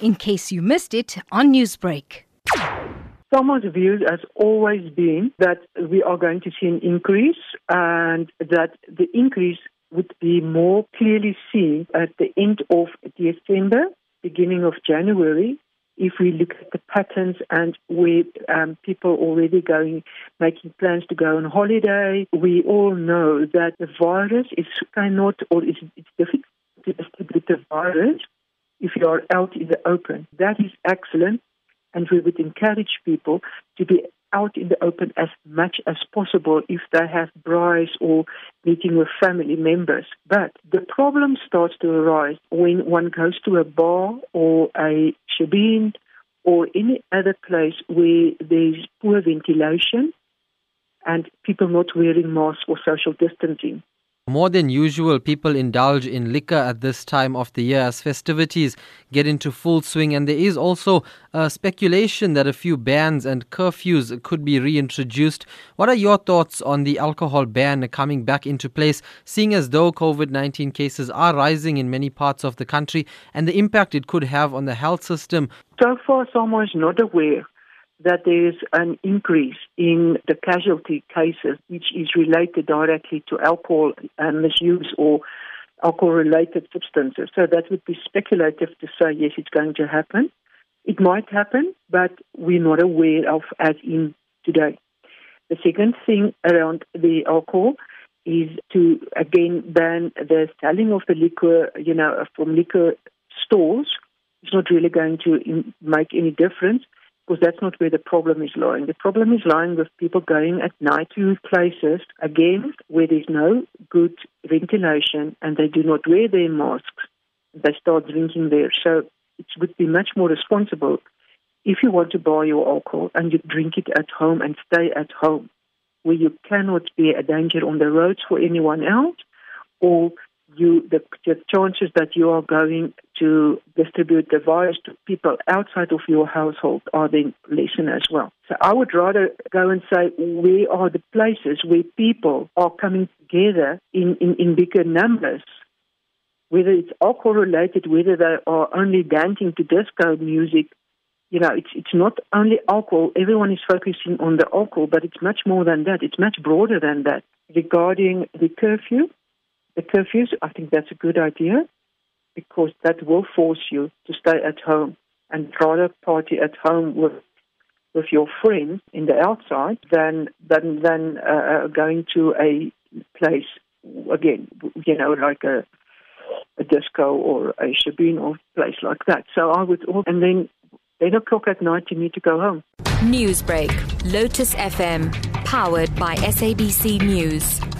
in case you missed it on Newsbreak. SAMA's view has always been that we are going to see an increase and that the increase would be more clearly seen at the end of December, beginning of January, if we look at the patterns and with um, people already going, making plans to go on holiday, we all know that the virus is cannot or it's, it's difficult to distribute the virus if you are out in the open. That is excellent, and we would encourage people to be out in the open as much as possible if they have braais or meeting with family members. But the problem starts to arise when one goes to a bar or a shebeen or any other place where there's poor ventilation and people not wearing masks or social distancing. More than usual, people indulge in liquor at this time of the year as festivities get into full swing, and there is also uh, speculation that a few bans and curfews could be reintroduced. What are your thoughts on the alcohol ban coming back into place, seeing as though COVID 19 cases are rising in many parts of the country and the impact it could have on the health system? So far, SAMA is not aware that there is an increase in the casualty cases, which is related directly to alcohol misuse or alcohol related substances. So that would be speculative to say, yes, it's going to happen. It might happen, but we're not aware of as in today. The second thing around the alcohol is to again ban the selling of the liquor, you know, from liquor stores. It's not really going to make any difference because that's not where the problem is lying. The problem is lying with people going at night to places, again, where there's no good ventilation and they do not wear their masks. They start drinking there. So it would be much more responsible if you want to buy your alcohol and you drink it at home and stay at home, where you cannot be a danger on the roads for anyone else or you the, the chances that you are going to distribute the virus to people outside of your household are then lessened as well. So I would rather go and say where are the places where people are coming together in, in, in bigger numbers, whether it's alcohol related, whether they are only dancing to disco music. You know, it's it's not only alcohol. Everyone is focusing on the alcohol, but it's much more than that. It's much broader than that. Regarding the curfew, the curfews, I think that's a good idea because that will force you to stay at home and rather party at home with with your friends in the outside than than than uh, uh going to a place again, you know, like a a disco or a shebeen or place like that. So I would, and then eight o'clock at night, you need to go home. Newsbreak, Lotus FM, powered by SABC News.